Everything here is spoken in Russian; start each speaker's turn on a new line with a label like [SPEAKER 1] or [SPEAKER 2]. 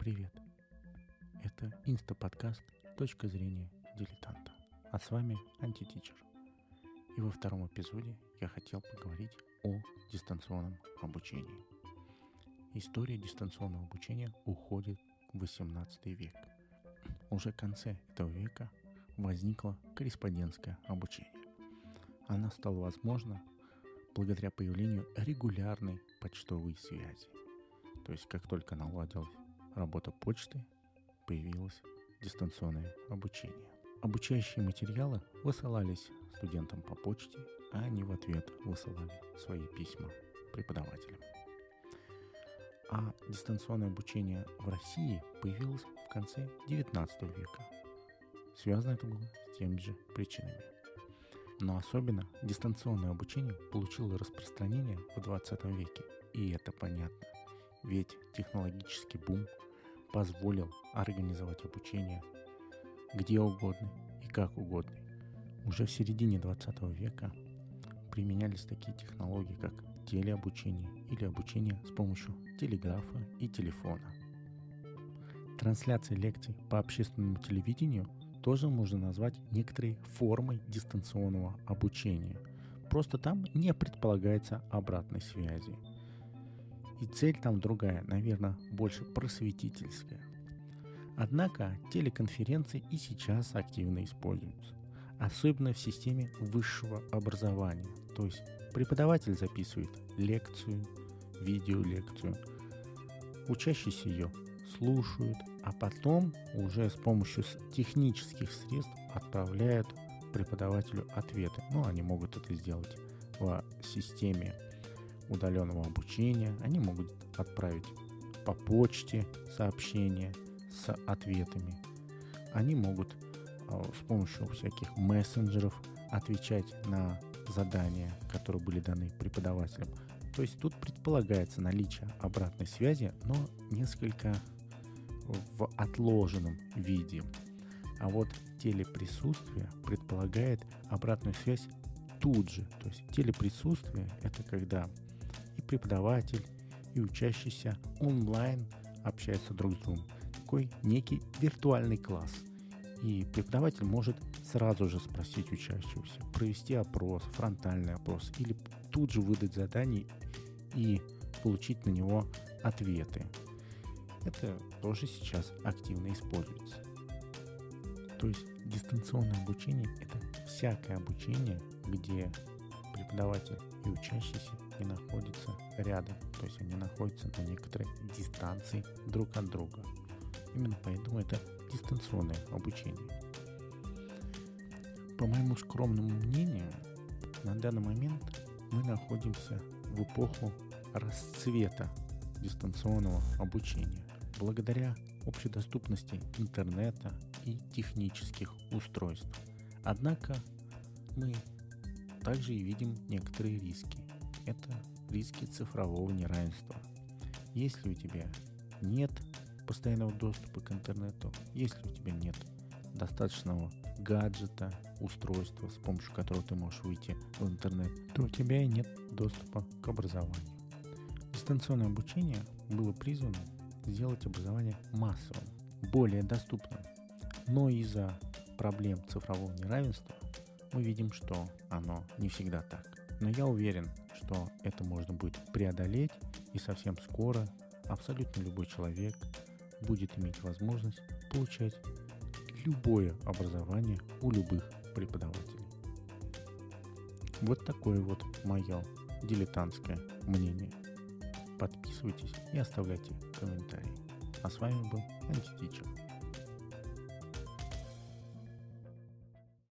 [SPEAKER 1] Привет! Это инстаподкаст «Точка зрения дилетанта». А с вами антитичер. И во втором эпизоде я хотел поговорить о дистанционном обучении. История дистанционного обучения уходит в 18 век. Уже в конце этого века возникло корреспондентское обучение. Она стала возможна благодаря появлению регулярной почтовой связи. То есть как только наладилась работа почты, появилось дистанционное обучение. Обучающие материалы высылались студентам по почте, а они в ответ высылали свои письма преподавателям. А дистанционное обучение в России появилось в конце XIX века. Связано это было с теми же причинами. Но особенно дистанционное обучение получило распространение в 20 веке. И это понятно. Ведь технологический бум позволил организовать обучение где угодно и как угодно. Уже в середине 20 века применялись такие технологии, как телеобучение или обучение с помощью телеграфа и телефона. Трансляции лекций по общественному телевидению тоже можно назвать некоторой формой дистанционного обучения. Просто там не предполагается обратной связи. И цель там другая, наверное, больше просветительская. Однако телеконференции и сейчас активно используются, особенно в системе высшего образования. То есть преподаватель записывает лекцию, видеолекцию, учащиеся ее слушают, а потом уже с помощью технических средств отправляют преподавателю ответы. Ну, они могут это сделать в системе удаленного обучения, они могут отправить по почте сообщения с ответами. Они могут а, с помощью всяких мессенджеров отвечать на задания, которые были даны преподавателям. То есть тут предполагается наличие обратной связи, но несколько в отложенном виде. А вот телеприсутствие предполагает обратную связь тут же. То есть телеприсутствие – это когда преподаватель, и учащийся онлайн общаются друг с другом. Такой некий виртуальный класс. И преподаватель может сразу же спросить учащегося, провести опрос, фронтальный опрос, или тут же выдать задание и получить на него ответы. Это тоже сейчас активно используется. То есть дистанционное обучение – это всякое обучение, где преподаватель и учащийся не находятся рядом, то есть они находятся на некоторой дистанции друг от друга. Именно поэтому это дистанционное обучение. По моему скромному мнению, на данный момент мы находимся в эпоху расцвета дистанционного обучения благодаря общедоступности интернета и технических устройств. Однако мы также и видим некоторые риски. Это риски цифрового неравенства. Если у тебя нет постоянного доступа к интернету, если у тебя нет достаточного гаджета, устройства, с помощью которого ты можешь выйти в интернет, то у тебя и нет доступа к образованию. Дистанционное обучение было призвано сделать образование массовым, более доступным. Но из-за проблем цифрового неравенства мы видим, что оно не всегда так. Но я уверен, что это можно будет преодолеть, и совсем скоро абсолютно любой человек будет иметь возможность получать любое образование у любых преподавателей. Вот такое вот мое дилетантское мнение. Подписывайтесь и оставляйте комментарии. А с вами был Антитичер.